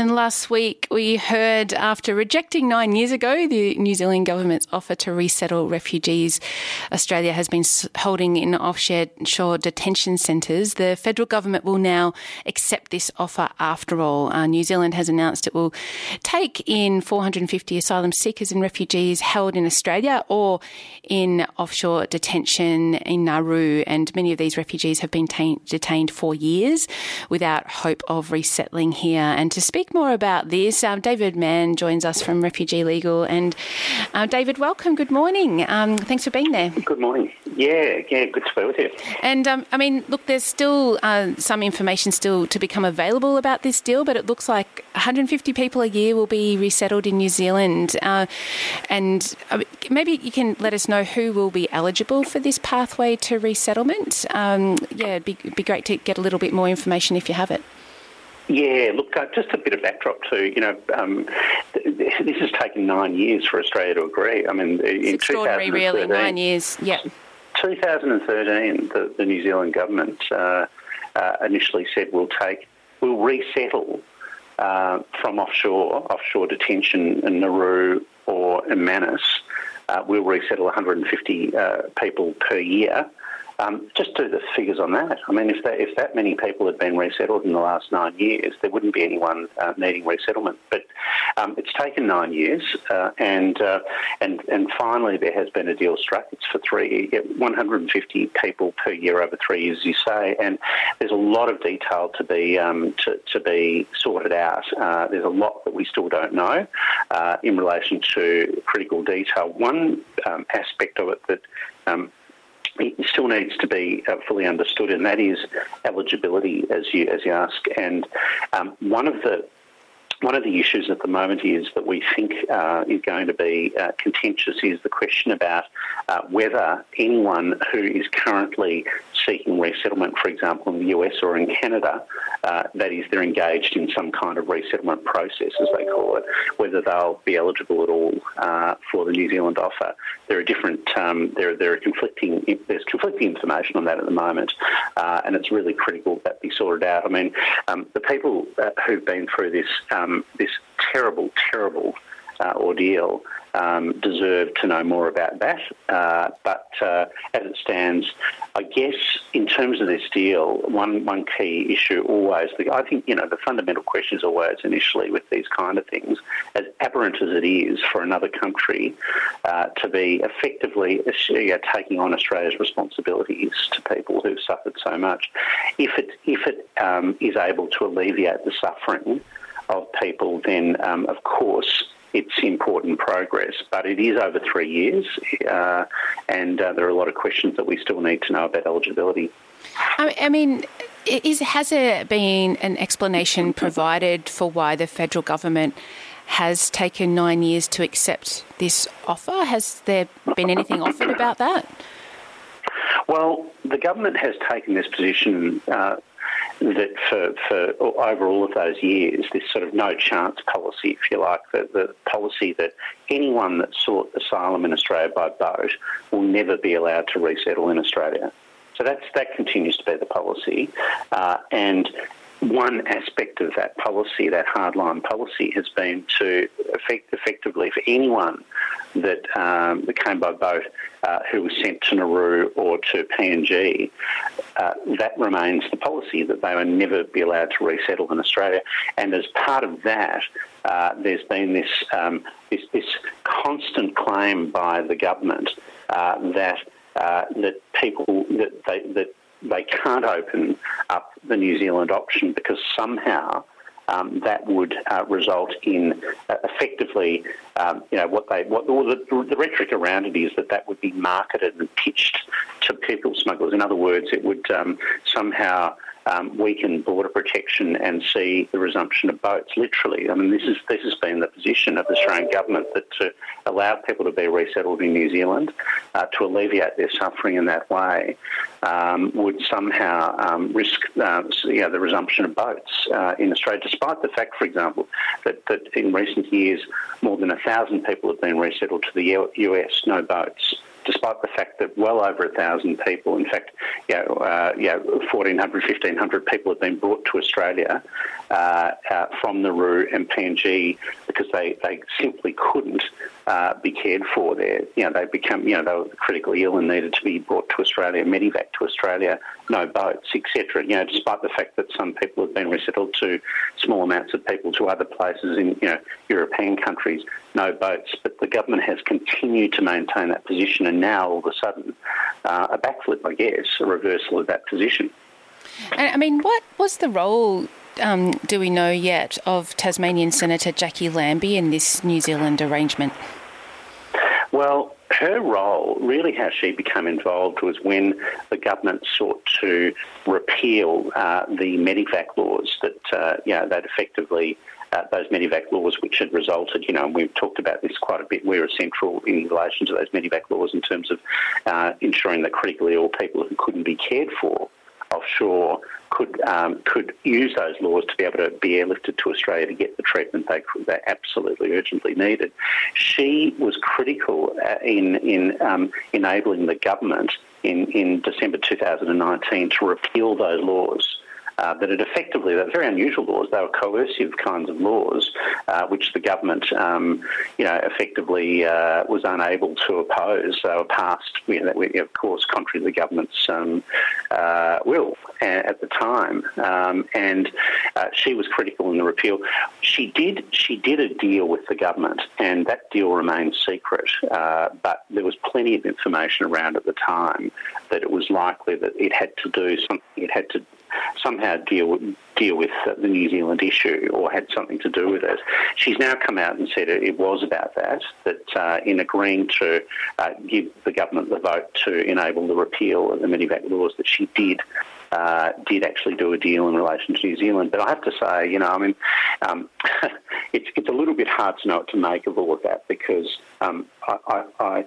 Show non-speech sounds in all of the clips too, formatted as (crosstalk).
And last week, we heard after rejecting nine years ago the New Zealand government's offer to resettle refugees Australia has been holding in offshore detention centres, the federal government will now accept this offer after all. Uh, New Zealand has announced it will take in 450 asylum seekers and refugees held in Australia or in offshore detention in Nauru. And many of these refugees have been t- detained for years without hope of resettling here. And to speak more about this, um, David Manne joins us from Refugee Legal. And uh, David, welcome. Good morning. Um, thanks for being there. Good morning. Yeah, yeah, good to be with you. And um, I mean, look, there's still uh, some information still to become available about this deal, but it looks like 150 people a year will be resettled in New Zealand. Uh, and uh, maybe you can let us know who will be eligible for this pathway to resettlement. Um, yeah, it'd be, it'd be great to get a little bit more information if you have it. Yeah, look, uh, just a bit of backdrop too. You know, um, this has taken nine years for Australia to agree. I mean, it's in extraordinary, really, nine years. Yeah. 2013, the, the New Zealand government uh, uh, initially said we'll take, we'll resettle uh, from offshore, offshore detention in Nauru or in Manus. Uh, we'll resettle 150 uh, people per year. Um, just do the figures on that. I mean, if that, if that many people had been resettled in the last nine years, there wouldn't be anyone uh, needing resettlement. But um, it's taken nine years, uh, and uh, and and finally there has been a deal struck. It's for three, 150 people per year over three years, as you say, and there's a lot of detail to be um, to, to be sorted out. Uh, there's a lot that we still don't know uh, in relation to critical detail. One um, aspect of it that um, it still needs to be uh, fully understood, and that is eligibility, as you as you ask. And um, one of the one of the issues at the moment is that we think uh, is going to be uh, contentious is the question about uh, whether anyone who is currently seeking resettlement, for example, in the US or in Canada, uh, that is, they're engaged in some kind of resettlement process, as they call it, whether they'll be eligible at all uh, for the New Zealand offer. There are different, um, there, there are conflicting, there's conflicting information on that at the moment, uh, and it's really critical that be sorted out. I mean, um, the people who've been through this um, um, this terrible, terrible uh, ordeal um, deserve to know more about that. Uh, but uh, as it stands, I guess in terms of this deal, one one key issue always, I think you know the fundamental question is always initially with these kind of things, as aberrant as it is for another country uh, to be effectively uh, taking on Australia's responsibilities to people who've suffered so much, if it if it um, is able to alleviate the suffering of people, then um, of course it's important progress. But it is over three years, uh, and uh, there are a lot of questions that we still need to know about eligibility. I mean, is, has there been an explanation provided for why the federal government has taken nine years to accept this offer? Has there been anything offered about that? Well, the government has taken this position uh, that for, for over all of those years, this sort of no chance policy, if you like, the, the policy that anyone that sought asylum in Australia by boat will never be allowed to resettle in Australia. So that's, that continues to be the policy. Uh, and one aspect of that policy, that hardline policy, has been to effect, effectively for anyone that, um, came by boat uh, who was sent to Nauru or to PNG, uh, that remains the policy that they will never be allowed to resettle in Australia. And as part of that, uh, there's been this, um, this, this constant claim by the government uh, that uh, that people that they, that they can't open up the New Zealand option because somehow um, that would uh, result in uh, effectively, um, you know, what they, what the, the, rhetoric around it is that that would be marketed and pitched to people smugglers. In other words, it would um, somehow um, weaken border protection and see the resumption of boats. Literally, I mean, this is this has been the position of the Australian government that to allow people to be resettled in New Zealand uh, to alleviate their suffering in that way um, would somehow um, risk uh, you know, the resumption of boats uh, in Australia, despite the fact, for example, that, that in recent years more than a thousand people have been resettled to the US, no boats despite the fact that well over a thousand people, in fact, you know, uh, you know, 1,400, 1,500 people have been brought to Australia uh, uh, from Nauru and PNG because they, they simply couldn't uh, be cared for there. You know, they become, you know, they were critically ill and needed to be brought to Australia, medevac to Australia, no boats, etc. You know, despite the fact that some people have been resettled to small amounts of people to other places in, you know, European countries, no boats. But the government has continued to maintain that position, and now all of a sudden, uh, a backflip, I guess, a reversal of that position. I mean, what was the role um, do we know yet of Tasmanian Senator Jacqui Lambie in this New Zealand arrangement? Well, her role, really how she became involved, was when the government sought to repeal uh, the Medevac laws that, uh, you know, that effectively uh, those Medevac laws which had resulted, you know, and we've talked about this quite a bit, we were central in relation to those Medevac laws in terms of uh, ensuring that critically ill people who couldn't be cared for offshore could um, could use those laws to be able to be airlifted to Australia to get the treatment they they absolutely urgently needed. She was critical uh, in in um, enabling the government in in December 2019 to repeal those laws uh, that it effectively, they're very unusual laws. They were coercive kinds of laws, uh, which the government, um, you know, effectively uh, was unable to oppose. They were passed, you know, of course, contrary to the government's um, uh, will at the time. Um, and uh, she was critical in the repeal. She did, she did a deal with the government, and that deal remains secret. But there was plenty of information around at the time that it was likely that it had to do something. It had to somehow deal deal with the New Zealand issue or had something to do with it. She's now come out and said it, was about that. That uh, in agreeing to uh, give the government the vote to enable the repeal of the Medevac laws, that she did uh, did actually do a deal in relation to New Zealand. But I have to say, you know, I mean, um, (laughs) it's, it's a little bit hard to know what to make of all of that because um, I, I,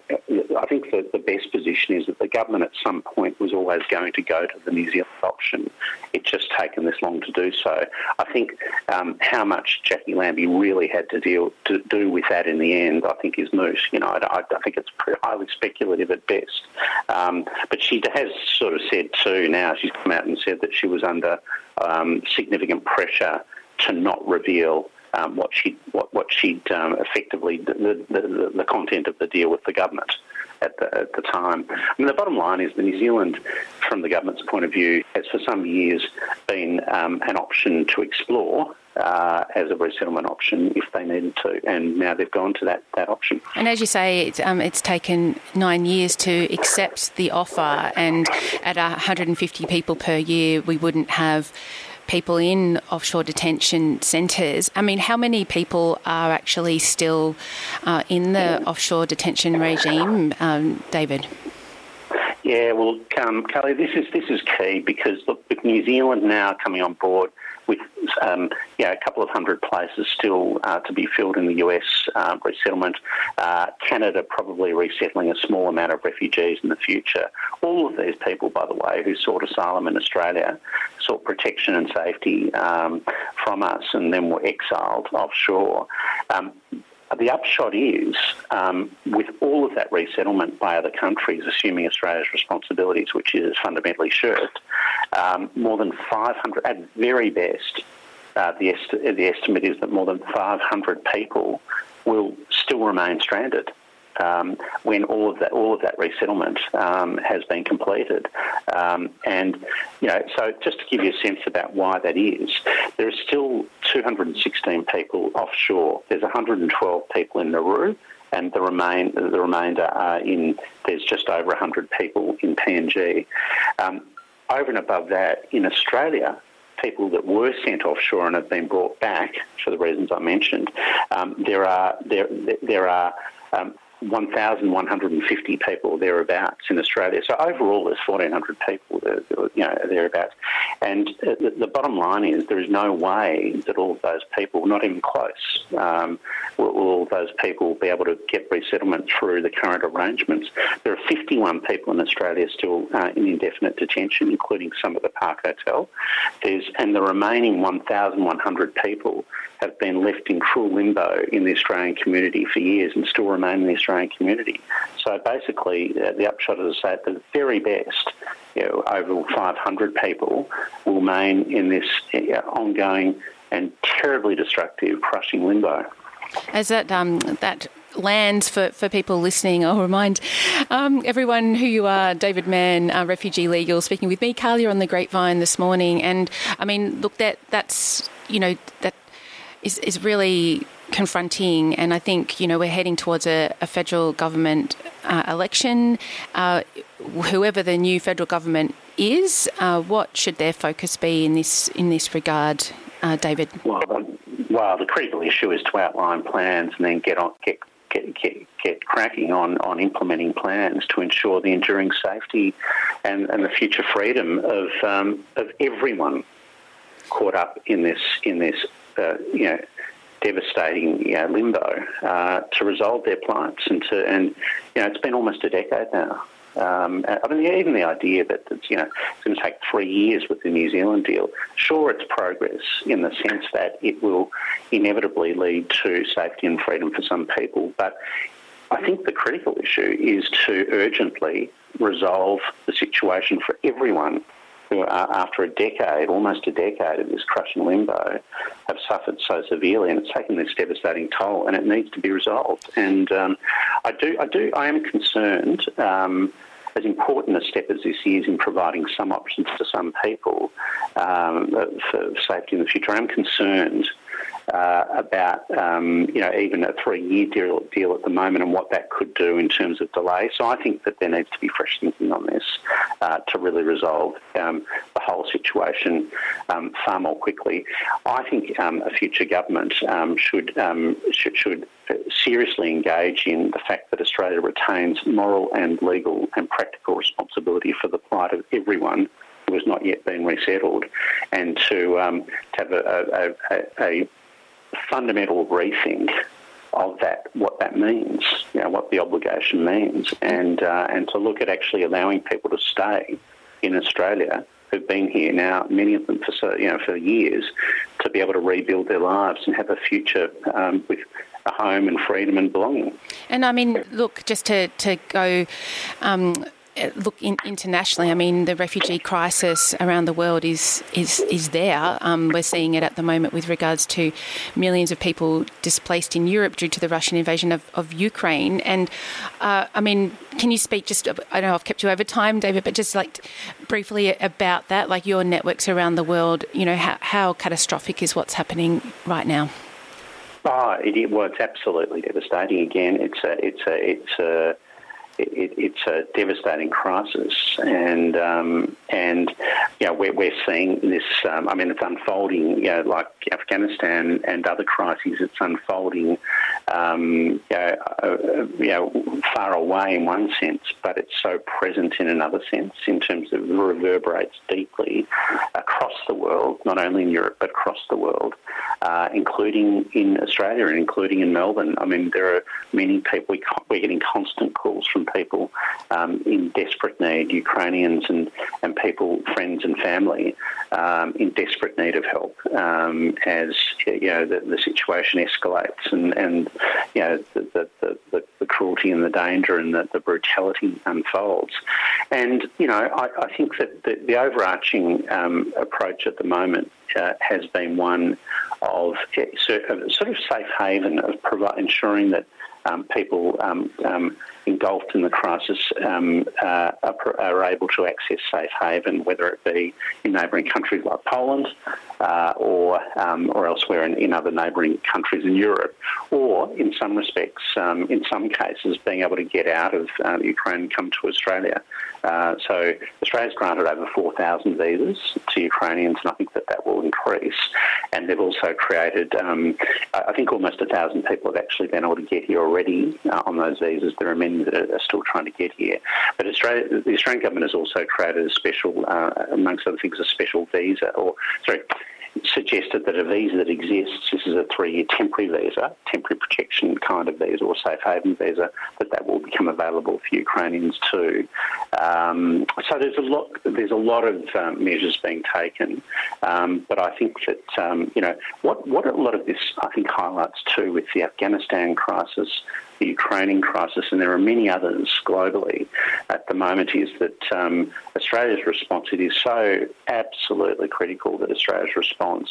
I, think that the best position is that the government at some point was always going to go to the New Zealand option. It's just taken this long to do so. I think um, how much Jacqui Lambie really had to deal to do with that in the end, I think, is moot. You know, I, I think it's highly speculative at best. Um, but she has sort of said too now. She's come out and said that she was under um, significant pressure to not reveal um, what she what what she'd um, effectively the, the, the content of the deal with the government at the, at the time. I mean, the bottom line is that New Zealand, from the government's point of view, has for some years been um, an option to explore. Uh, as a resettlement option if they needed to, and now they've gone to that, that option. And as you say, it's, um, it's taken nine years to accept the offer, and at 150 people per year, we wouldn't have people in offshore detention centres. I mean, how many people are actually still uh, in the offshore detention regime, um, David? Yeah, well, um, Carly, this is this is key because look, with New Zealand now coming on board with um, yeah, a couple of hundred places still uh, to be filled in the US uh, resettlement. Uh, Canada probably resettling a small amount of refugees in the future. All of these people, by the way, who sought asylum in Australia, sought protection and safety um, from us and then were exiled offshore. Um, the upshot is, um, with all of that resettlement by other countries, assuming Australia's responsibilities, which is fundamentally shirked, um, more than 500, at very best, uh, the, est- the estimate is that more than 500 people will still remain stranded um, when all of that all of that resettlement um, has been completed. Um, and you know, so just to give you a sense about why that is, there are still 216 people offshore. There's 112 people in Nauru. And the remain the remainder are in. There's just over 100 people in PNG. Um, over and above that, in Australia, people that were sent offshore and have been brought back for the reasons I mentioned, um, there are there there are um, 1,150 people thereabouts in Australia. So overall, there's 1,400 people, you know, thereabouts. And the, bottom line is there is no way that all of those people, not even close, um, will, will all those people be able to get resettlement through the current arrangements. There are 51 people in Australia still uh, in indefinite detention, including some at the Park Hotel. There's and the remaining 1,100 people have been left in cruel limbo in the Australian community for years and still remain in the Australian community. So basically, uh, the upshot is that at the very best, you know, over 500 people will remain in this uh, ongoing and terribly destructive, crushing limbo. As that um, that lands for, for people listening, I'll remind um, everyone who you are. David Manne, uh, Refugee Legal, speaking with me, Carly, on the Grapevine this morning. And I mean, look, that that's you know that is, is really confronting. And I think, you know, we're heading towards a, a federal government uh, election. Uh, whoever the new federal government is, uh, what should their focus be in this in this regard, uh, David? Well, well, the critical issue is to outline plans and then get on get. Get, get, get cracking on, on implementing plans to ensure the enduring safety and, and the future freedom of um, of everyone caught up in this in this uh, you know, devastating you know, limbo uh, to resolve their plights. And, to, and, you know, it's been almost a decade now. Um, I mean, even the idea that it's, you know, it's going to take three years with the New Zealand deal, sure, it's progress in the sense that it will inevitably lead to safety and freedom for some people. But I think the critical issue is to urgently resolve the situation for everyone who, after a decade, almost a decade of this crushing limbo, have suffered so severely, and it's taken this devastating toll, and it needs to be resolved. And um, I do, I do, I am concerned. Um, as important a step as this is in providing some options to some people um, for safety in the future, I'm concerned uh, about um, you know even a three-year deal, deal, at the moment and what that could do in terms of delay. So I think that there needs to be fresh thinking on this uh, to really resolve um, the whole situation um, far more quickly. I think um, a future government um, should, um, should should seriously engage in the fact that Australia retains moral and legal and practical responsibility for the plight of everyone who has not yet been resettled, and to, to have a, a, a, a fundamental rethink of that, what that means, you know, what the obligation means, and uh, and to look at actually allowing people to stay in Australia who've been here now, many of them for so, you know for years, to be able to rebuild their lives and have a future um, with a home and freedom and belonging. And I mean, look, just to to go. Um, look in, internationally, I mean, the refugee crisis around the world is is is there. Um, we're seeing it at the moment with regards to millions of people displaced in Europe due to the Russian invasion of, of Ukraine. And uh, I mean, can you speak just? I know I've kept you over time, David, but just like briefly about that, like your networks around the world. You know, how, how catastrophic is what's happening right now? Oh, it, well, it's absolutely devastating. Again, it's a, it's a, it's a it, it's a devastating crisis, and um, and you know we're, we're seeing this. Um, I mean, it's unfolding. You know, like Afghanistan and other crises, it's unfolding. Um, you, know, uh, you know, far away in one sense, but it's so present in another sense in terms of reverberates deeply across the world, not only in Europe but across the world, uh, including in Australia and including in Melbourne. I mean, there are many people. We, we're getting constant calls from people um, in desperate need, Ukrainians and, and people, friends and family, um, in desperate need of help um, as you know the, the, situation escalates and, and you know the, the, the, the cruelty and the danger and the, the brutality unfolds. And you know I, I think that the, the overarching um, approach at the moment uh, has been one of sort of safe haven of ensuring that um, people um, um, engulfed in the crisis um, uh, are, are, able to access safe haven, whether it be in neighbouring countries like Poland uh, or um, or elsewhere in, in other neighbouring countries in Europe, or in some respects, um, in some cases, being able to get out of uh, Ukraine and come to Australia. Uh, so Australia's granted over 4,000 visas to Ukrainians, and I think that that will increase. And they've also created, um, I think almost 1,000 people have actually been able to get here already uh, on those visas. There are many that are, still trying to get here. But Australia, the Australian government has also created a special, uh, amongst other things, a special visa, or sorry, suggested that a visa that exists, this is a three-year temporary visa, temporary protection kind of visa or safe haven visa, that that will become available for Ukrainians too. Um, so there's a lot, there's a lot of um, measures being taken, um, but I think that um, you know what what a lot of this I think highlights too with the Afghanistan crisis the Ukrainian crisis, and there are many others globally at the moment, is that um, Australia's response, it is so absolutely critical that Australia's response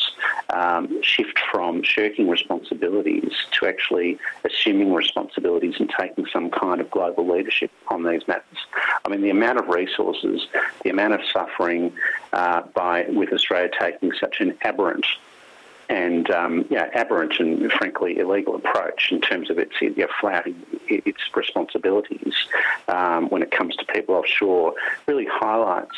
um, shift from shirking responsibilities to actually assuming responsibilities and taking some kind of global leadership on these matters. I mean, the amount of resources, the amount of suffering uh, by with Australia taking such an aberrant and um, aberrant and frankly illegal approach in terms of its you know, flouting its responsibilities um, when it comes to people offshore really highlights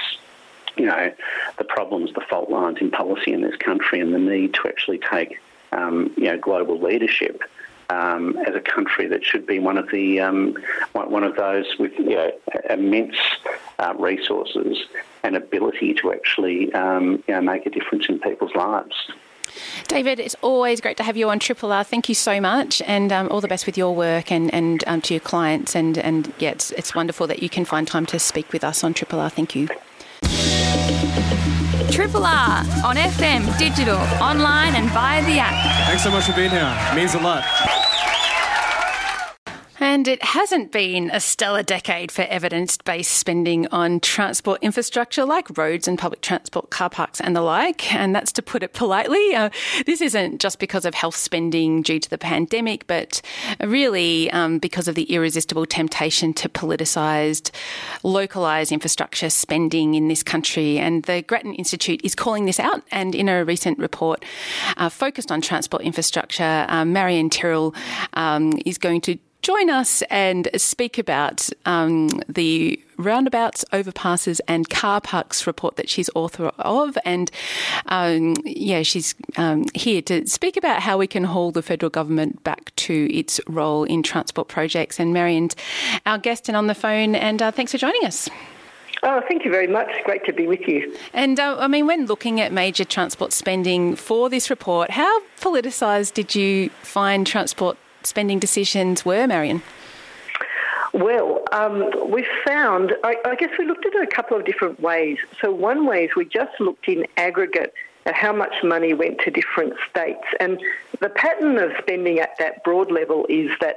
you know the problems, the fault lines in policy in this country, and the need to actually take um, you know global leadership. Um, as a country that should be one of the um, one of those with you know, immense uh, resources and ability to actually um, you know, make a difference in people's lives. David, it's always great to have you on Triple R. Thank you so much, and um, all the best with your work and and um, to your clients. And and yeah, it's, it's wonderful that you can find time to speak with us on Triple R. Thank you. Triple R on FM, digital, online, and via the app. Thanks so much for being here. It means a lot. And it hasn't been a stellar decade for evidence based spending on transport infrastructure like roads and public transport, car parks, and the like. And that's to put it politely. Uh, this isn't just because of health spending due to the pandemic, but really um, because of the irresistible temptation to politicise, localise infrastructure spending in this country. And the Grattan Institute is calling this out. And in a recent report uh, focused on transport infrastructure, uh, Marion Terrill um, is going to join us and speak about um, the roundabouts, overpasses, and car parks report that she's author of. And um, yeah, she's um, here to speak about how we can haul the federal government back to its role in transport projects. And Marion's our guest and on the phone. And uh, thanks for joining us. Oh, thank you very much. Great to be with you. And uh, I mean, when looking at major transport spending for this report, how politicised did you find transport spending decisions were, Marion? Well, um, we found, I, I guess we looked at it a couple of different ways. So, one way is we just looked in aggregate at how much money went to different states. And the pattern of spending at that broad level is that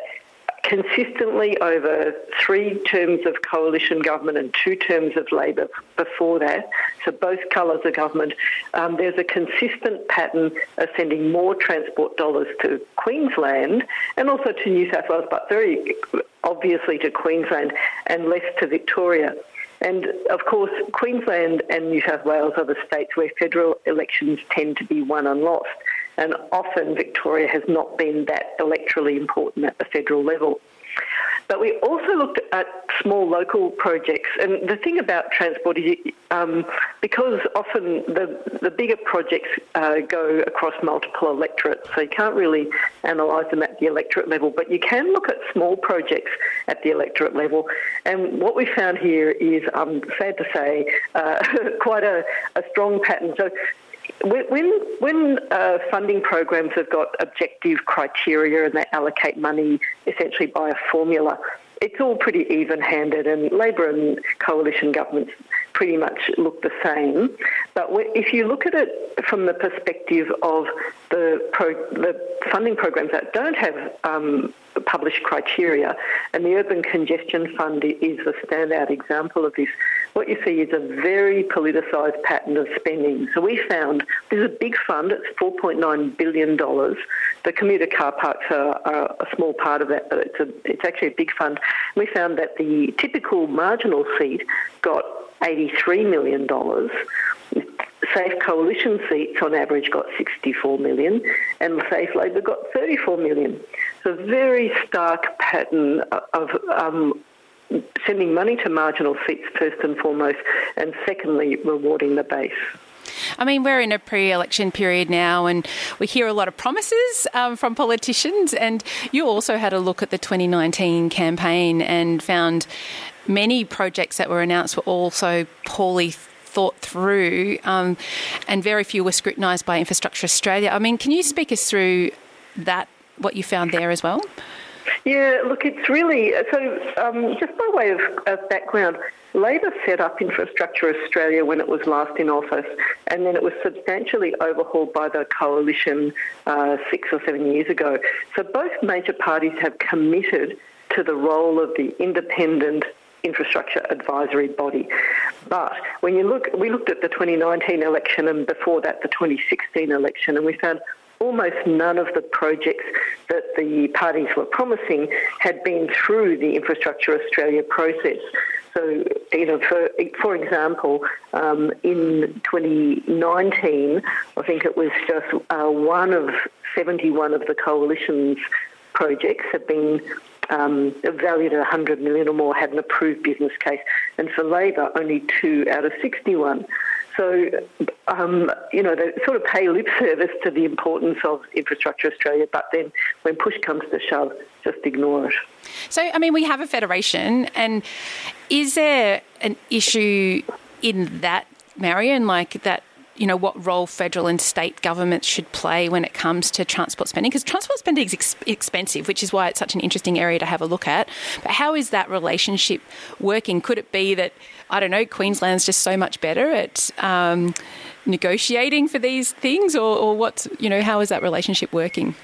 consistently over three terms of coalition government and two terms of Labor before that, so both colours of government, um, there's a consistent pattern of sending more transport dollars to Queensland and also to New South Wales, but very obviously to Queensland and less to Victoria. And of course, Queensland and New South Wales are the states where federal elections tend to be won and lost and often Victoria has not been that electorally important at the federal level. But we also looked at small local projects. And the thing about transport is um, because often the, the bigger projects uh, go across multiple electorates, so you can't really analyse them at the electorate level, but you can look at small projects at the electorate level. And what we found here is, I'm um, sad to say, uh, (laughs) quite a, a strong pattern. So when when uh, funding programs have got objective criteria and they allocate money essentially by a formula, it's all pretty even-handed, and Labor and coalition governments pretty much look the same. But if you look at it from the perspective of the, pro, the funding programs that don't have um, published criteria, and the Urban Congestion Fund is a standout example of this, what you see is a very politicised pattern of spending. So we found there's a big fund, it's $4.9 billion the commuter car parks are, are, a small part of that, but it's, a, it's actually a big fund. We found that the typical marginal seat got $83 million. Safe Coalition seats on average got 64 million, and Safe Labor got 34 million. So, very stark pattern of um, sending money to marginal seats first and foremost, and secondly, rewarding the base. I mean, we're in a pre election period now, and we hear a lot of promises um, from politicians. And you also had a look at the 2019 campaign and found many projects that were announced were also poorly thought through, um, and very few were scrutinised by Infrastructure Australia. I mean, can you speak us through that, what you found there as well? Yeah, look, it's really so. Um, just by way of, of background, Labor set up Infrastructure Australia when it was last in office, and then it was substantially overhauled by the coalition uh, six or seven years ago. So both major parties have committed to the role of the independent infrastructure advisory body. But when you look, we looked at the 2019 election and before that the 2016 election, and we found almost none of the projects that the parties were promising had been through the Infrastructure Australia process. So, you know, for, for example, um, in 2019, I think it was just uh, one of 71 of the coalition's projects have been um, valued at 100 million or more had an approved business case, and for Labor, only two out of 61. So, um, you know, they sort of pay lip service to the importance of Infrastructure Australia, but then when push comes to shove, just ignore it. So, I mean, we have a federation, and is there an issue in that, Marion, like that you know, what role federal and state governments should play when it comes to transport spending? Because transport spending is ex- expensive, which is why it's such an interesting area to have a look at. But how is that relationship working? Could it be that, I don't know, Queensland's just so much better at um, negotiating for these things, or, or what, you know, how is that relationship working?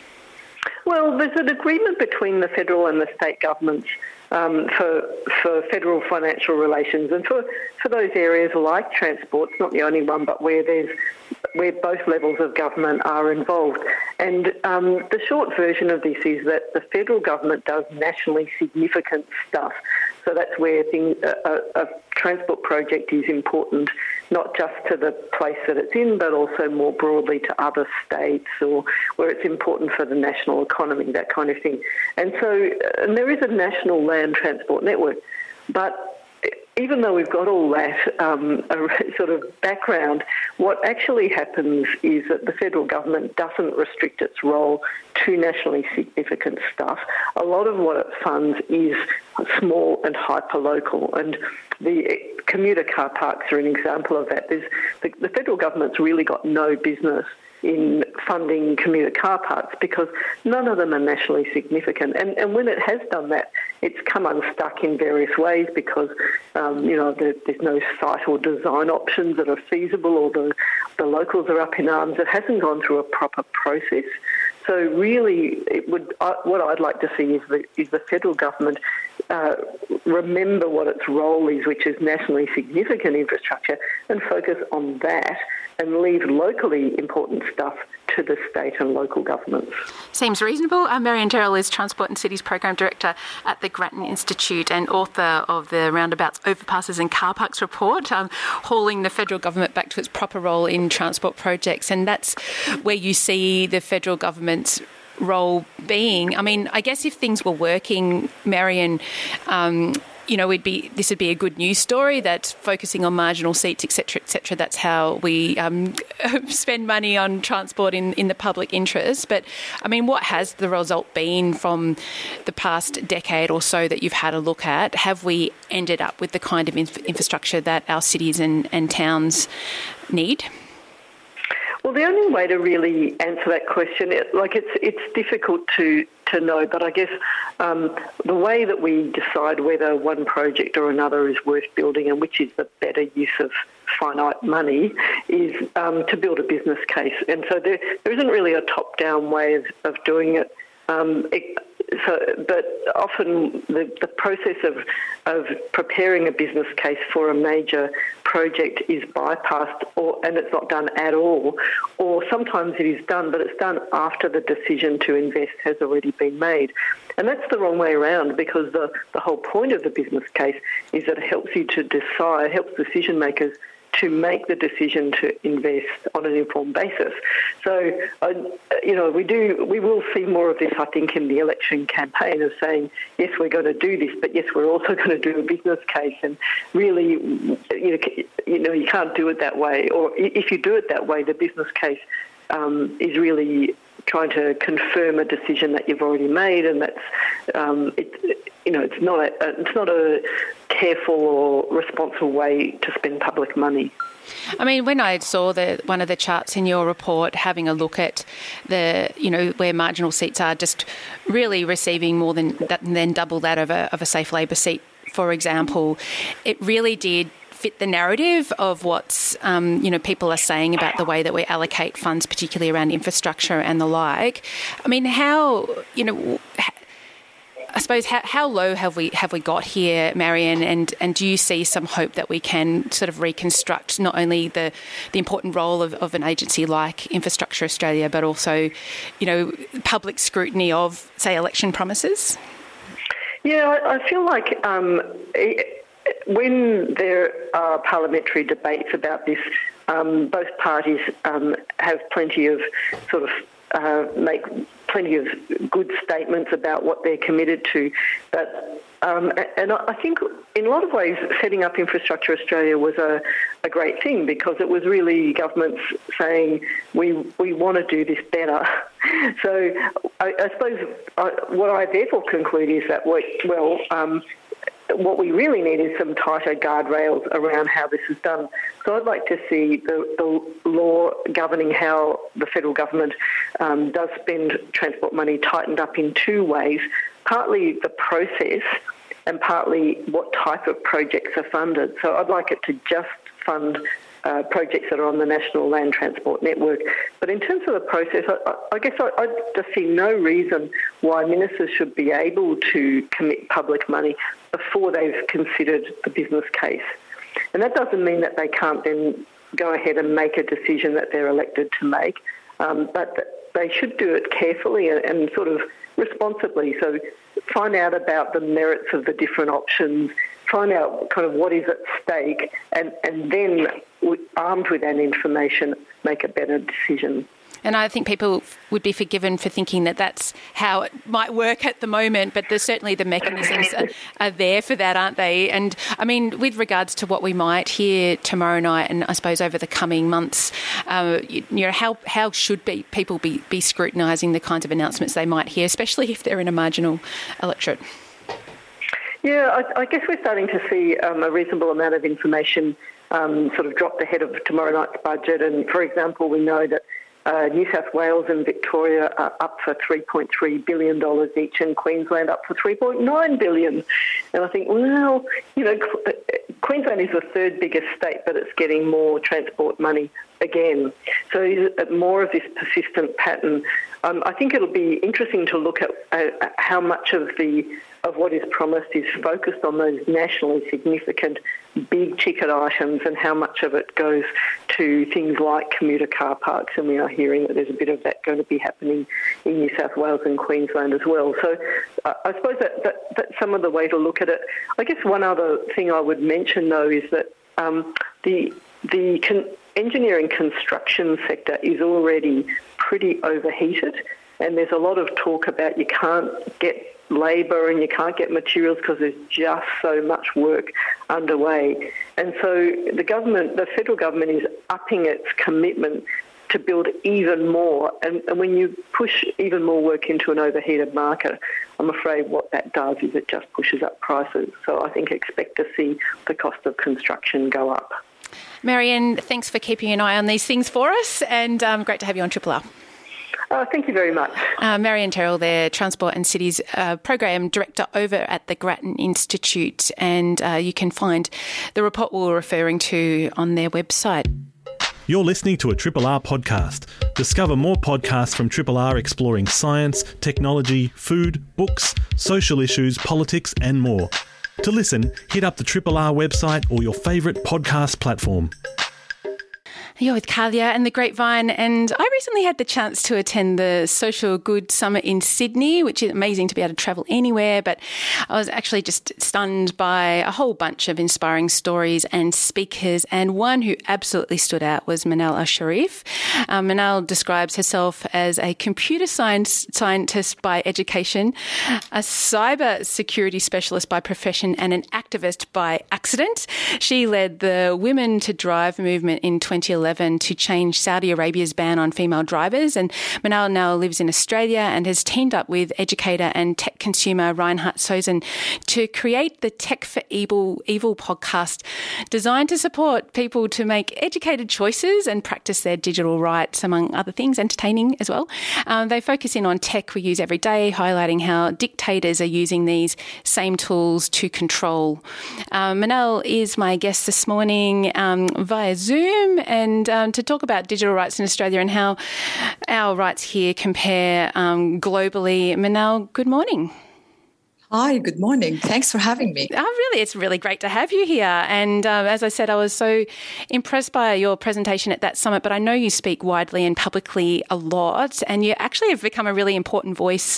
Well, there's an agreement between the federal and the state governments um, for for federal financial relations and for, for those areas like transport. It's not the only one, but where there's where both levels of government are involved. And um, the short version of this is that the federal government does nationally significant stuff. So that's where thing, a, a, transport project is important, not just to the place that it's in, but also more broadly to other states or where it's important for the national economy, that kind of thing. And so, and there is a national land transport network, but even though we've got all that um, (laughs) sort of background, what actually happens is that the federal government doesn't restrict its role to nationally significant stuff. A lot of what it funds is small and hyper-local, and the commuter car parks are an example of that. The, the federal government's really got no business in funding commuter car parks because none of them are nationally significant. And, and when it has done that, it's come unstuck in various ways because, um, you know, there, there's no site or design options that are feasible or the, the locals are up in arms. It hasn't gone through a proper process. So really, it would uh, what I'd like to see is the is the federal government uh, remember what its role is, which is nationally significant infrastructure, and focus on that and leave locally important stuff to the state and local governments. Seems reasonable. Uh, Marion Terrill is Transport and Cities Program Director at the Grattan Institute and author of the Roundabouts, Overpasses and Car Parks report, um, hauling the federal government back to its proper role in transport projects. And that's where you see the federal government's role being. I mean, I guess if things were working, Marion, um, you know, we'd be this would be a good news story that's focusing on marginal seats, etc., etc. That's how we um, (laughs) spend money on transport in, in the public interest. But I mean, what has the result been from the past decade or so that you've had a look at? Have we ended up with the kind of inf- infrastructure that our cities and, and towns need? Well, the only way to really answer that question, like it's it's difficult to to know, but I guess um, the way that we decide whether one project or another is worth building and which is the better use of finite money is um, to build a business case. And so there, there isn't really a top-down way of, of doing it. Um, it so, but often the, the process of of preparing a business case for a major project is bypassed, or and it's not done at all, or sometimes it is done, but it's done after the decision to invest has already been made, and that's the wrong way around because the the whole point of the business case is that it helps you to decide, helps decision makers to make the decision to invest on an informed basis. So, uh, you know, we do, we will see more of this, I think, in the election campaign of saying, yes, we're going to do this, but yes, we're also (laughs) going to do a business case. And really, you know, you know, you can't do it that way. Or if you do it that way, the business case um, is really trying to confirm a decision that you've already made, and that's um, it, you know it's not a it's not a careful or responsible way to spend public money. I mean, when I saw the one of the charts in your report, having a look at the you know where marginal seats are, just really receiving more than than double that of a of a safe Labor seat, for example, it really did fit the narrative of what um, you know people are saying about the way that we allocate funds, particularly around infrastructure and the like. I mean, how you know. I suppose how, how low have we have we got here, Marion? And and do you see some hope that we can sort of reconstruct not only the the important role of, of an agency like Infrastructure Australia, but also, you know, public scrutiny of say election promises? Yeah, I, feel like um, when there are parliamentary debates about this, um, both parties um, have plenty of sort of uh, make plenty of good statements about what they're committed to. But um, and I think in a lot of ways, setting up Infrastructure Australia was a, a great thing because it was really governments saying we we want to do this better. (laughs) So I, I suppose I, what I therefore conclude is that well, um, what we really need is some tighter guardrails around how this is done. So I'd like to see the, the law governing how the federal government um, does spend transport money tightened up in two ways. Partly the process and partly what type of projects are funded. So I'd like it to just fund uh, projects that are on the National Land Transport Network. But in terms of the process, I, I guess I, I, just see no reason why ministers should be able to commit public money before they've considered the business case. And that doesn't mean that they can't then go ahead and make a decision that they're elected to make, um, but they should do it carefully and, and sort of responsibly. So find out about the merits of the different options, find out kind of what is at stake, and, and then armed with that information, make a better decision. And I think people would be forgiven for thinking that that's how it might work at the moment, but there's certainly the mechanisms are, are, there for that, aren't they? And I mean, with regards to what we might hear tomorrow night, and I suppose over the coming months, uh, you, you, know, how how should be people be be scrutinising the kinds of announcements they might hear, especially if they're in a marginal electorate? Yeah, I, I guess we're starting to see um, a reasonable amount of information um, sort of dropped ahead of tomorrow night's budget. And for example, we know that uh, New South Wales and Victoria are up for $3.3 billion each, and Queensland up for 3.9 billion. And I think, well, you know, Queensland is the third biggest state, but it's getting more transport money again. So more of this persistent pattern. Um, I think it'll be interesting to look at uh, how much of the of what is promised is focused on those nationally significant big ticket items and how much of it goes to things like commuter car parks. And we are hearing that there's a bit of that going to be happening in New South Wales and Queensland as well. So uh, I suppose that, that, that's some of the way to look at it. I guess one other thing I would mention though is that um, the the con- engineering construction sector is already pretty overheated and there's a lot of talk about you can't get labour and you can't get materials because there's just so much work underway. And so the government, the federal government is upping its commitment to build even more. And, and, when you push even more work into an overheated market, I'm afraid what that does is it just pushes up prices. So I think expect to see the cost of construction go up. Marianne, thanks for keeping an eye on these things for us and um, great to have you on Triple R. Uh, thank you very much. Uh, Marion Terrill, there, Transport and Cities uh, Program Director over at the Grattan Institute, and uh, you can find the report we were referring to on their website. You're listening to a Triple R podcast. Discover more podcasts from Triple R exploring science, technology, food, books, social issues, politics, and more. To listen, hit up the Triple R website or your favourite podcast platform. You're with Kulja and the Grapevine, and I recently had the chance to attend the Social Good Summit in Sydney, which is amazing to be able to travel anywhere. But I was actually just stunned by a whole bunch of inspiring stories and speakers, and one who absolutely stood out was Manal Al-Sharif. Um, Manal describes herself as a computer science scientist by education, a cyber security specialist by profession, and an activist by accident. She led the Women to Drive movement in 2011 to change Saudi Arabia's ban on female drivers. And Manal now lives in Australia and has teamed up with educator and tech consumer Reinhard Sozen to create the Tech for Evil, Evil podcast, designed to support people to make educated choices and practice their digital rights, among other things, entertaining as well. Um, they focus in on tech we use every day, highlighting how dictators are using these same tools to control. Um, Manal is my guest this morning um, via Zoom and um, to talk about digital rights in Australia and how our rights here compare um, globally. Manal, good morning. Hi, good morning. Thanks for having me. Oh, really, it's really great to have you here. And um, as I said, I was so impressed by your presentation at that summit, but I know you speak widely and publicly a lot, and you actually have become a really important voice,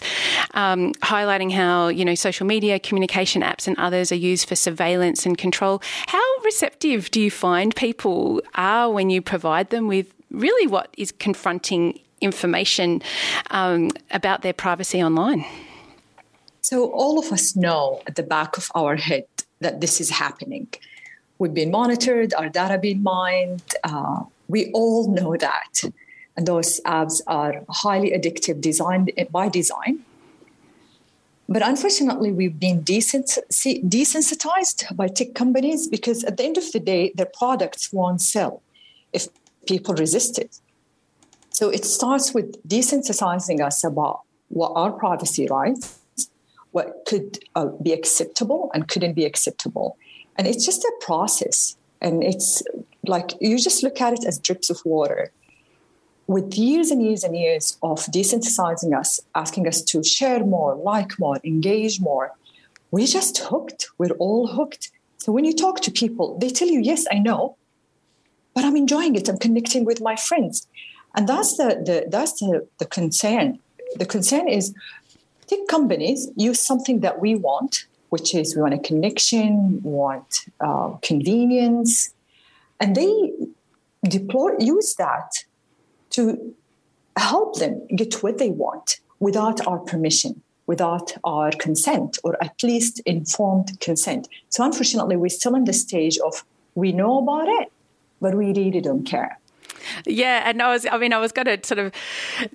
um, highlighting how you know social media, communication apps, and others are used for surveillance and control. How receptive do you find people are when you provide them with really what is confronting information um, about their privacy online? So, all of us know at the back of our head that this is happening. We've been monitored, our data been mined. Uh, we all know that. And those apps are highly addictive, designed by design. But unfortunately, we've been desensitized by tech companies because at the end of the day, their products won't sell if people resist it. So it starts with desensitizing us about what our privacy rights what could uh, be acceptable and couldn't be acceptable. And it's just a process. And it's like you just look at it as drips of water. With years and years and years of desensitizing us, asking us to share more, like more, engage more, we're just hooked. We're all hooked. So when you talk to people, they tell you, yes, I know, but I'm enjoying it. I'm connecting with my friends. And that's the, the that's the, the concern. The concern is tech companies use something that we want, which is we want a connection, want uh, convenience, and they deploy use that to help them get what they want without our permission, without our consent, or at least informed consent. So unfortunately, we're still in the stage of we know about it, but we really don't care. Yeah, and I was, I mean, I was going to sort of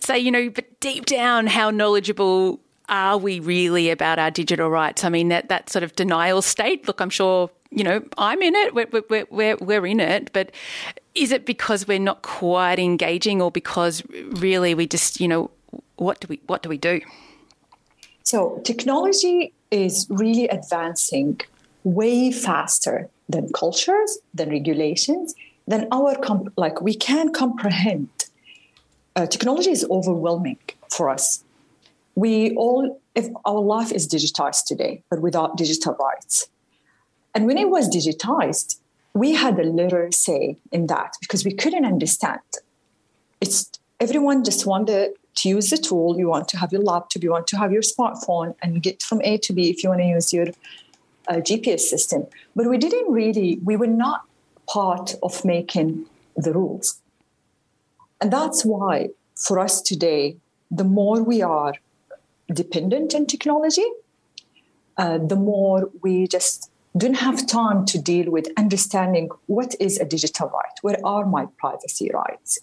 say, you know, but deep down, how knowledgeable are we really about our digital rights? I mean, that, that sort of denial state, look, I'm sure, you know, I'm in it, we're, we're, we're, we're in it, but is it because we're not quite engaging or because really we just, you know, what do we, what do we do? So technology is really advancing way faster than cultures, than regulations, than our, comp- like we can comprehend. Uh, technology is overwhelming for us we all, if our life is digitized today, but without digital rights. And when it was digitized, we had a little say in that because we couldn't understand. It's everyone just wanted to use the tool. You want to have your laptop, you want to have your smartphone, and get from A to B if you want to use your uh, GPS system. But we didn't really. We were not part of making the rules, and that's why for us today, the more we are dependent on technology, uh, the more we just don't have time to deal with understanding what is a digital right, where are my privacy rights.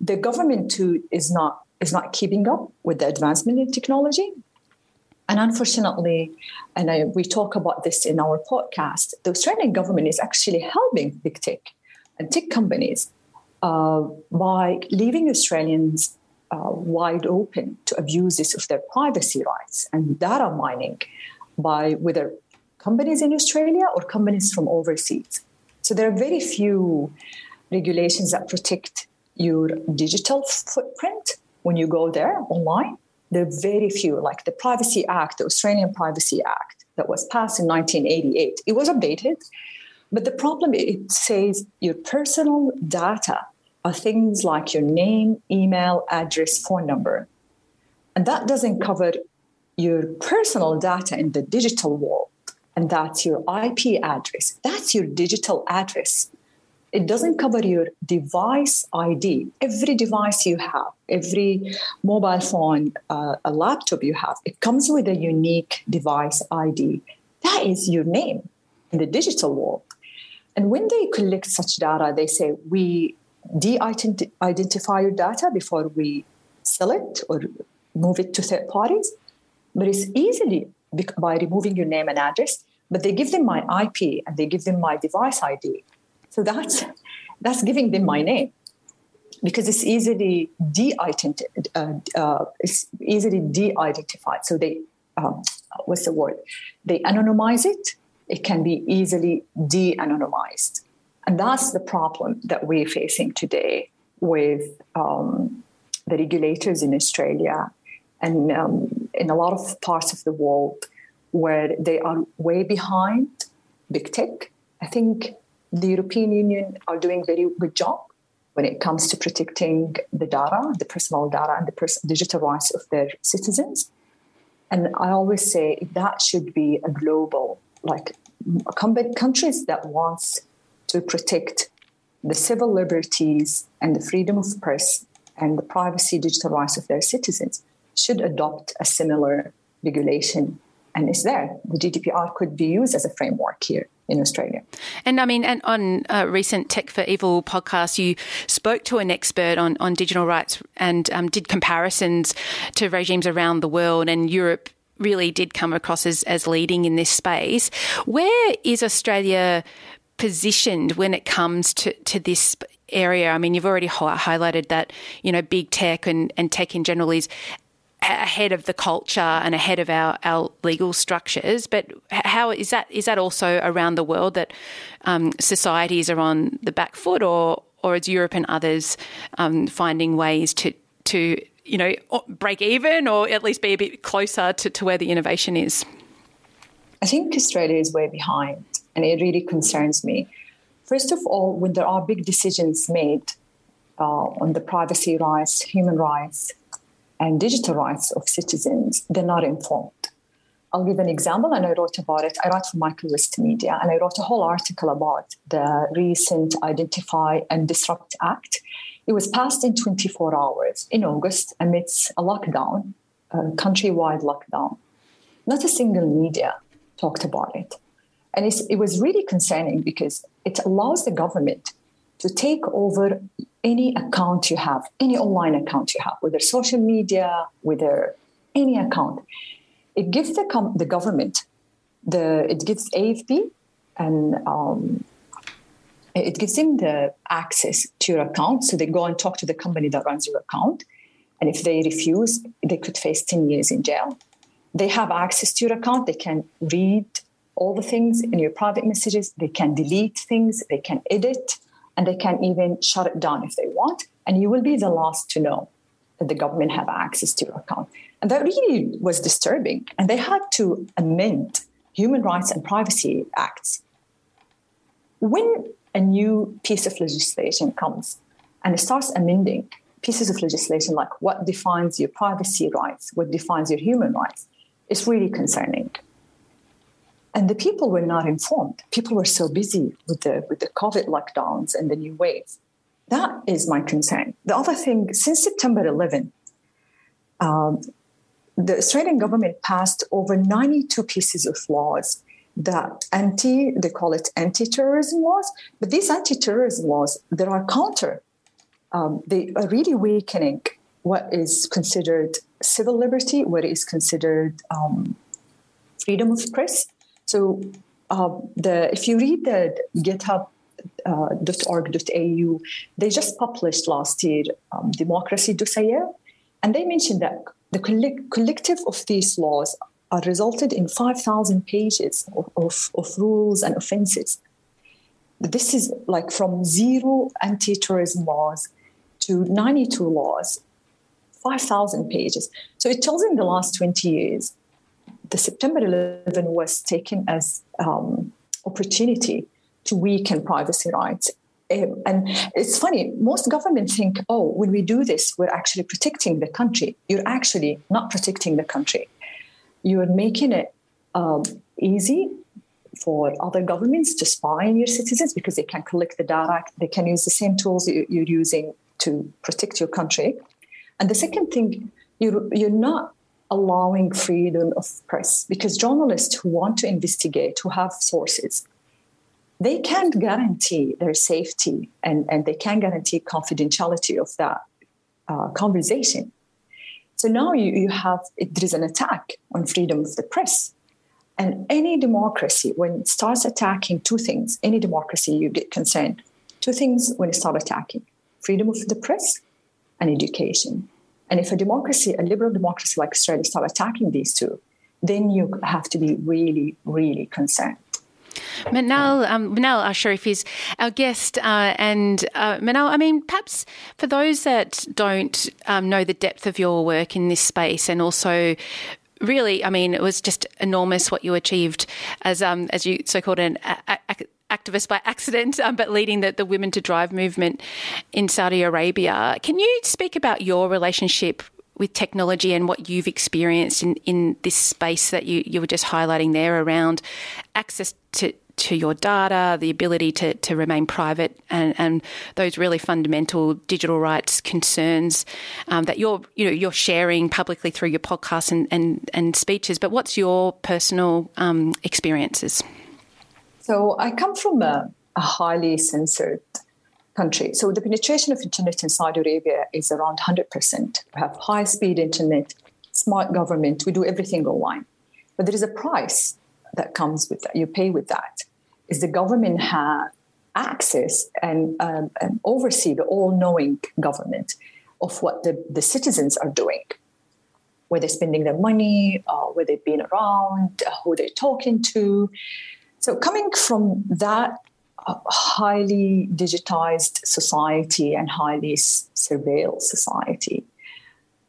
The government too is not is not keeping up with the advancement in technology. And unfortunately, and I, we talk about this in our podcast, the Australian government is actually helping big tech and tech companies uh, by leaving Australians uh, wide open to abuses of their privacy rights and data mining by whether companies in Australia or companies from overseas. So there are very few regulations that protect your digital footprint when you go there online. There are very few, like the Privacy Act, the Australian Privacy Act that was passed in 1988. It was updated, but the problem it says your personal data are things like your name, email, address, phone number. And that doesn't cover your personal data in the digital world. And that's your IP address. That's your digital address. It doesn't cover your device ID. Every device you have, every mobile phone, uh, a laptop you have, it comes with a unique device ID. That is your name in the digital world. And when they collect such data, they say we de-identify your data before we sell it or move it to third parties. But it's easily by removing your name and address. But they give them my IP and they give them my device ID. So that's that's giving them my name because it's easily de-identified. Uh, uh, it's easily de-identified. So they um, what's the word? They anonymize it. It can be easily de-anonymized, and that's the problem that we're facing today with um, the regulators in Australia and um, in a lot of parts of the world where they are way behind big tech. I think the European Union are doing very good job when it comes to protecting the data, the personal data, and the pers- digital rights of their citizens. And I always say that should be a global, like combat countries that wants to protect the civil liberties and the freedom of press and the privacy digital rights of their citizens should adopt a similar regulation and it's there. The GDPR could be used as a framework here in Australia. And I mean, and on a recent Tech for Evil podcast, you spoke to an expert on, on digital rights and um, did comparisons to regimes around the world, and Europe really did come across as, as leading in this space. Where is Australia positioned when it comes to, to this area? I mean, you've already highlighted that, you know, big tech and, and tech in general is ahead of the culture and ahead of our, our legal structures. But how is that? Is that also around the world that um, societies are on the back foot, or or is Europe and others um, finding ways to to you know break even, or at least be a bit closer to, to where the innovation is? I think Australia is way behind, and it really concerns me. First of all, when there are big decisions made uh, on the privacy rights, human rights, and digital rights of citizens, they're not informed. I'll give an example, and I wrote about it. I write for Michael West Media, and I wrote a whole article about the recent Identify and Disrupt Act. It was passed in 24 hours in August amidst a lockdown, a countrywide lockdown. Not a single media talked about it. And it was really concerning because it allows the government to take over any account you have, any online account you have, whether social media, whether any account. It gives the, com- the government, the it gives AFP and um, it gives them the access to your account. So they go and talk to the company that runs your account. And if they refuse, they could face 10 years in jail. They have access to your account. They can read all the things in your private messages. They can delete things. They can edit and they can even shut it down if they want. And you will be the last to know that the government have access to your account. And that really was disturbing. And they had to amend human rights and privacy acts. When a new piece of legislation comes and it starts amending pieces of legislation like what defines your privacy rights, what defines your human rights, it's really concerning and the people were not informed. People were so busy with the with the COVID lockdowns and the new waves. That is my concern. The other thing, since September 11, um, the Australian government passed over 92 pieces of laws that anti they call it anti-terrorism laws but these anti-terrorism laws there are counter um, they are really weakening what is considered civil liberty what is considered um, freedom of press so uh, the if you read the GitHub.org.au, uh, they just published last year um, Democracy Dossier, and they mentioned that the coll- collective of these laws are resulted in 5,000 pages of, of, of rules and offenses. this is like from zero anti-terrorism laws to 92 laws 5000 pages so it tells in the last 20 years the september 11 was taken as um, opportunity to weaken privacy rights. Um, and it's funny most governments think oh when we do this we're actually protecting the country. You're actually not protecting the country. You're making it um, easy for other governments to spy on your citizens because they can collect the data, they can use the same tools you're using to protect your country. And the second thing, you're, you're not allowing freedom of press because journalists who want to investigate, who have sources, they can't guarantee their safety and, and they can't guarantee confidentiality of that uh, conversation. So now you, you have, there is an attack on freedom of the press and any democracy, when it starts attacking two things, any democracy, you get concerned. Two things when it starts attacking freedom of the press and education. And if a democracy, a liberal democracy like Australia, start attacking these two, then you have to be really, really concerned. Manal, um, Manal al-Sharif is our guest. Uh, and uh, Manal, I mean, perhaps for those that don't um, know the depth of your work in this space and also really, I mean, it was just enormous what you achieved as um, as you so called an a- a- activist by accident, um, but leading the, the Women to Drive movement in Saudi Arabia. Can you speak about your relationship with technology and what you've experienced in, in this space that you, you were just highlighting there around access to, to your data, the ability to, to remain private, and, and those really fundamental digital rights concerns um, that you're you know you're sharing publicly through your podcasts and, and, and speeches. But what's your personal um, experiences? So I come from a, a highly censored country. So the penetration of internet in Saudi Arabia is around 100%. We have high speed internet, smart government, we do everything online. But there is a price that comes with that. You pay with that. Is the government have access and, um, and oversee the all-knowing government of what the, the citizens are doing, where they're spending their money, uh, where they've been around, uh, who they're talking to. So coming from that highly digitized society and highly surveilled society,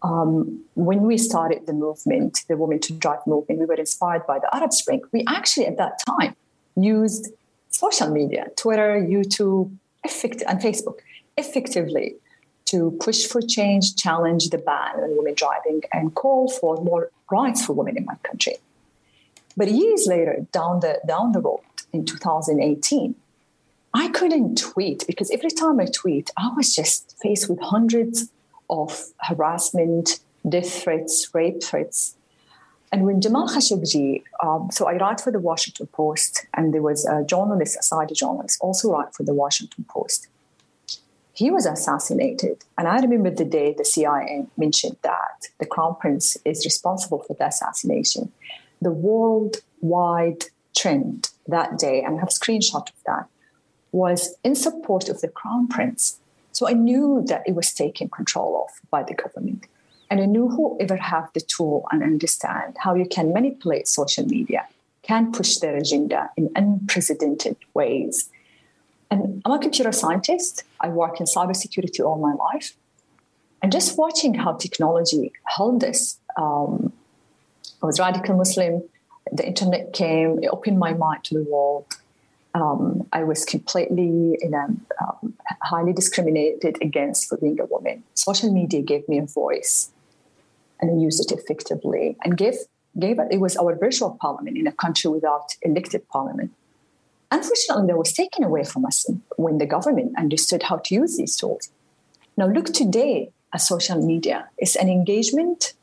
um, when we started the movement, the Women to Drive movement, we were inspired by the Arab Spring. We actually, at that time, used social media, Twitter, YouTube, and Facebook, effectively to push for change, challenge the ban on women driving, and call for more rights for women in my country. But years later, down the down the road in 2018, I couldn't tweet because every time I tweet, I was just faced with hundreds of harassment, death threats, rape threats. And when Jamal Khashoggi, um, so I write for the Washington Post, and there was a journalist, a Saudi journalist, also write for the Washington Post. He was assassinated, and I remember the day the CIA mentioned that the Crown Prince is responsible for the assassination. The worldwide trend that day, and I have a screenshot of that, was in support of the Crown Prince so I knew that it was taken control of by the government. And I knew whoever have the tool and understand how you can manipulate social media can push their agenda in unprecedented ways. And I'm a computer scientist. I work in cybersecurity all my life. And just watching how technology held us, um, I was radical Muslim. The internet came, it opened my mind to the world. Um, I was completely in a, um, highly discriminated against for being a woman. Social media gave me a voice, and I used it effectively and gave gave it. It was our virtual parliament in a country without elected parliament. Unfortunately, that was taken away from us when the government understood how to use these tools. Now, look today at social media. It's an engagement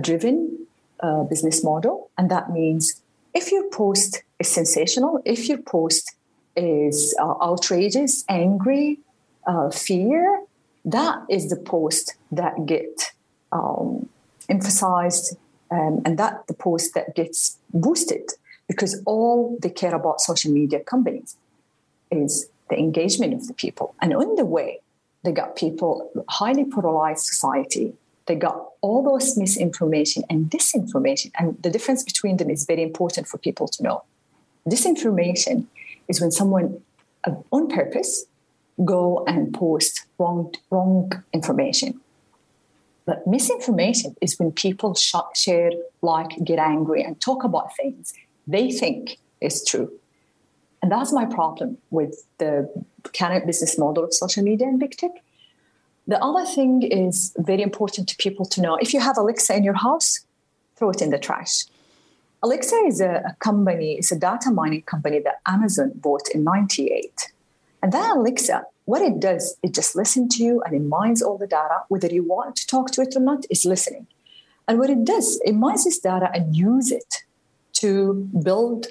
driven uh, business model, and that means if your post is sensational, if your post is uh, outrageous, angry, uh, fear, that is the post that get um, emphasized um, and that the post that gets boosted because all they care about social media companies is the engagement of the people. And on the way, they got people, highly polarized society, they got all those misinformation and disinformation. And the difference between them is very important for people to know. Disinformation is when someone uh, on purpose go and post wrong wrong information. But misinformation is when people sh- share, like, get angry, and talk about things they think is true. And that's my problem with the current business model of social media and big tech. The other thing is very important to people to know if you have Alexa in your house, throw it in the trash. Alexa is a, a company, it's a data mining company that Amazon bought in 98. And that Alexa, what it does, it just listens to you and it mines all the data, whether you want to talk to it or not, it's listening. And what it does, it mines this data and use it to build,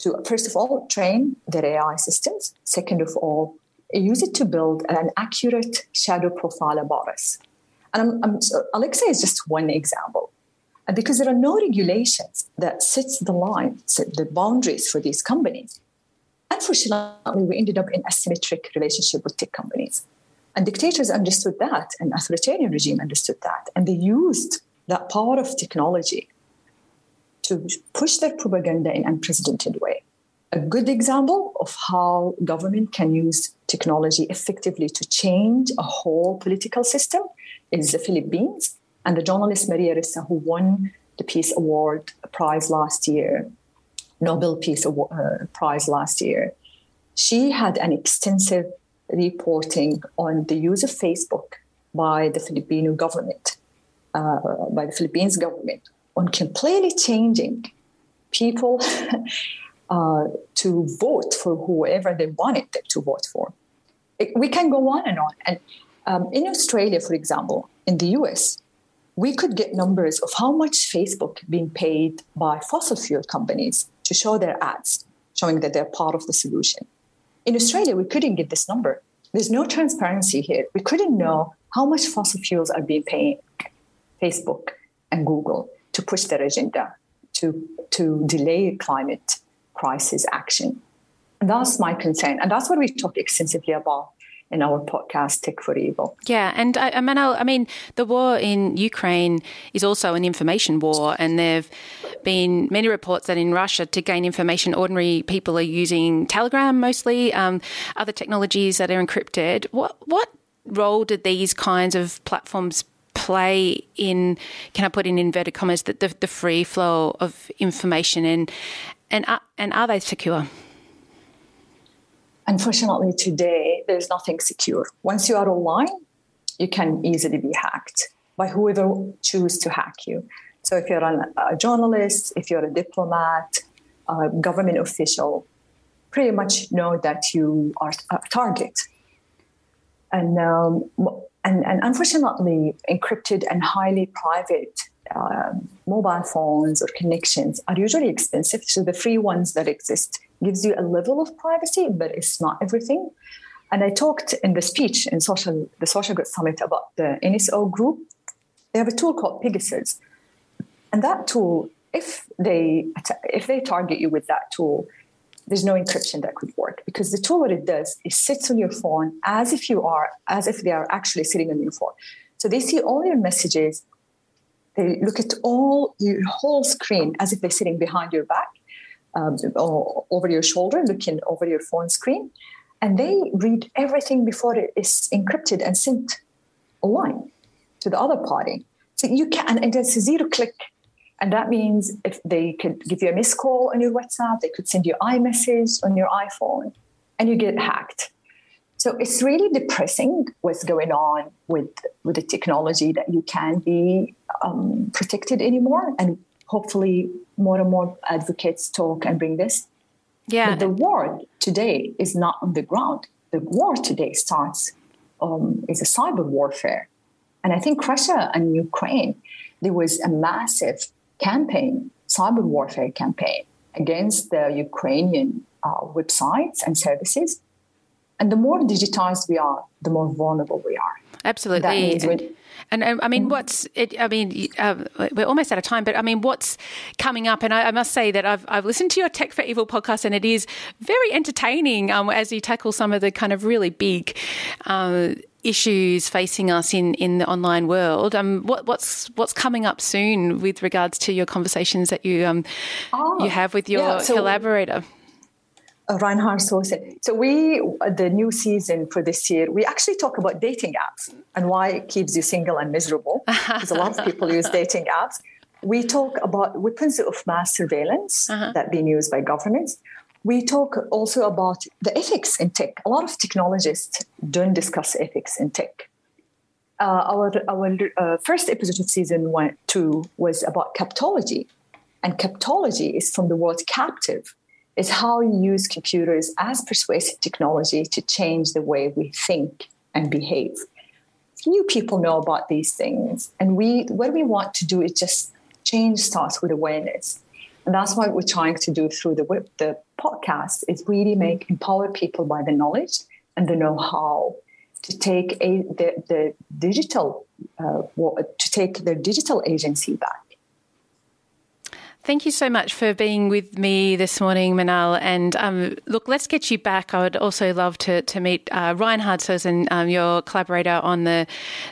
to first of all, train their AI systems. Second of all, use it to build an accurate shadow profile about us. And I'm, I'm, so Alexa is just one example. And because there are no regulations that sets the line, set the boundaries for these companies, unfortunately, we ended up in asymmetric relationship with tech companies. And dictators understood that, and authoritarian regime understood that, and they used that power of technology to push their propaganda in unprecedented way. A good example of how government can use technology effectively to change a whole political system is the Philippines and the journalist Maria Ressa, who won the Peace Award prize last year, Nobel Peace Award, uh, Prize last year. She had an extensive reporting on the use of Facebook by the Filipino government, uh, by the Philippines government, on completely changing people (laughs) uh, to vote for whoever they wanted them to vote for. We can go on and on. And um, in Australia, for example, in the US, we could get numbers of how much Facebook being paid by fossil fuel companies to show their ads, showing that they're part of the solution. In Australia, we couldn't get this number. There's no transparency here. We couldn't know how much fossil fuels are being paid Facebook and Google to push their agenda, to, to delay climate crisis action. That's my concern. And that's what we talk extensively about in our podcast, Tech for Evil. Yeah, and I, I, mean, I mean, the war in Ukraine is also an information war, and there have been many reports that in Russia, to gain information, ordinary people are using Telegram mostly, um, other technologies that are encrypted. What what role did these kinds of platforms play in? Can I put in inverted commas that the, the free flow of information and and are, and are they secure? Unfortunately, today there's nothing secure. Once you are online, you can easily be hacked by whoever choose to hack you. So if you're an, a journalist, if you're a diplomat, a government official, pretty much know that you are a target. And um, and, and unfortunately, encrypted and highly private uh, mobile phones or connections are usually expensive. So the free ones that exist gives you a level of privacy, but it's not everything. And I talked in the speech in social the Social Good Summit about the NSO group. They have a tool called Pegasus, and that tool, if they if they target you with that tool, there's no encryption that could work because the tool what it does is sits on your phone as if you are as if they are actually sitting on your phone. So they see all your messages, they look at all your whole screen as if they're sitting behind your back um, over your shoulder, looking over your phone screen. And they read everything before it is encrypted and sent online to the other party. So you can, and it's a zero click. And that means if they could give you a missed call on your WhatsApp, they could send you iMessage on your iPhone, and you get hacked. So it's really depressing what's going on with with the technology that you can't be um, protected anymore, and hopefully more and more advocates talk and bring this. Yeah, but the war today is not on the ground. The war today starts um, is a cyber warfare, and I think Russia and Ukraine there was a massive campaign, cyber warfare campaign against the Ukrainian uh, websites and services and the more digitized we are, the more vulnerable we are. Absolutely. And, and, and, I mean, mm-hmm. what's it? I mean, uh, we're almost out of time, but I mean, what's coming up? And I, I, must say that I've, I've listened to your Tech for Evil podcast, and it is very entertaining um, as you tackle some of the kind of really big. Uh, issues facing us in, in the online world. Um, what, what's what's coming up soon with regards to your conversations that you um, oh, you have with your yeah, so, collaborator? Reinhard Sosen. So we, the new season for this year, we actually talk about dating apps and why it keeps you single and miserable. (laughs) because a lot of people use dating apps. We talk about weapons of mass surveillance uh-huh. that being used by governments. We talk also about the ethics in tech. A lot of technologists don't discuss ethics in tech. Uh, our our uh, first episode of season one two was about captology, and captology is from the word captive, is how you use computers as persuasive technology to change the way we think and behave. Few people know about these things, and we what we want to do is just change starts with awareness, and that's what we're trying to do through the the podcast is really make empower people by the knowledge and the know-how to take a, the, the digital uh, to take their digital agency back Thank you so much for being with me this morning, Manal. And um, look, let's get you back. I would also love to, to meet uh, Reinhard Sosen, um, your collaborator on the,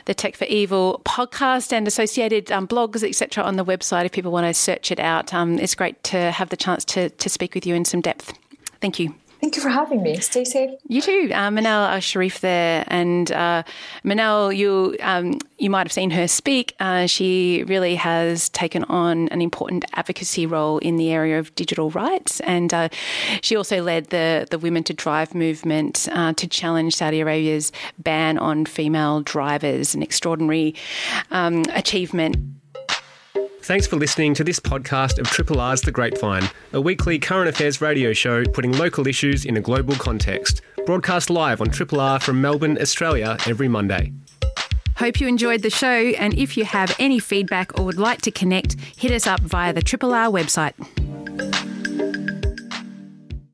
the Tech for Evil podcast and associated um, blogs, etc., on the website if people want to search it out. Um, it's great to have the chance to, to speak with you in some depth. Thank you. Thank you for having me. Stay safe. You too, uh, Manal Sharif there, and uh, Manal, you um, you might have seen her speak. Uh, she really has taken on an important advocacy role in the area of digital rights, and uh, she also led the the Women to Drive movement uh, to challenge Saudi Arabia's ban on female drivers. An extraordinary um, achievement. Thanks for listening to this podcast of Triple R's The Grapevine, a weekly current affairs radio show putting local issues in a global context. Broadcast live on Triple R from Melbourne, Australia, every Monday. Hope you enjoyed the show, and if you have any feedback or would like to connect, hit us up via the Triple R website.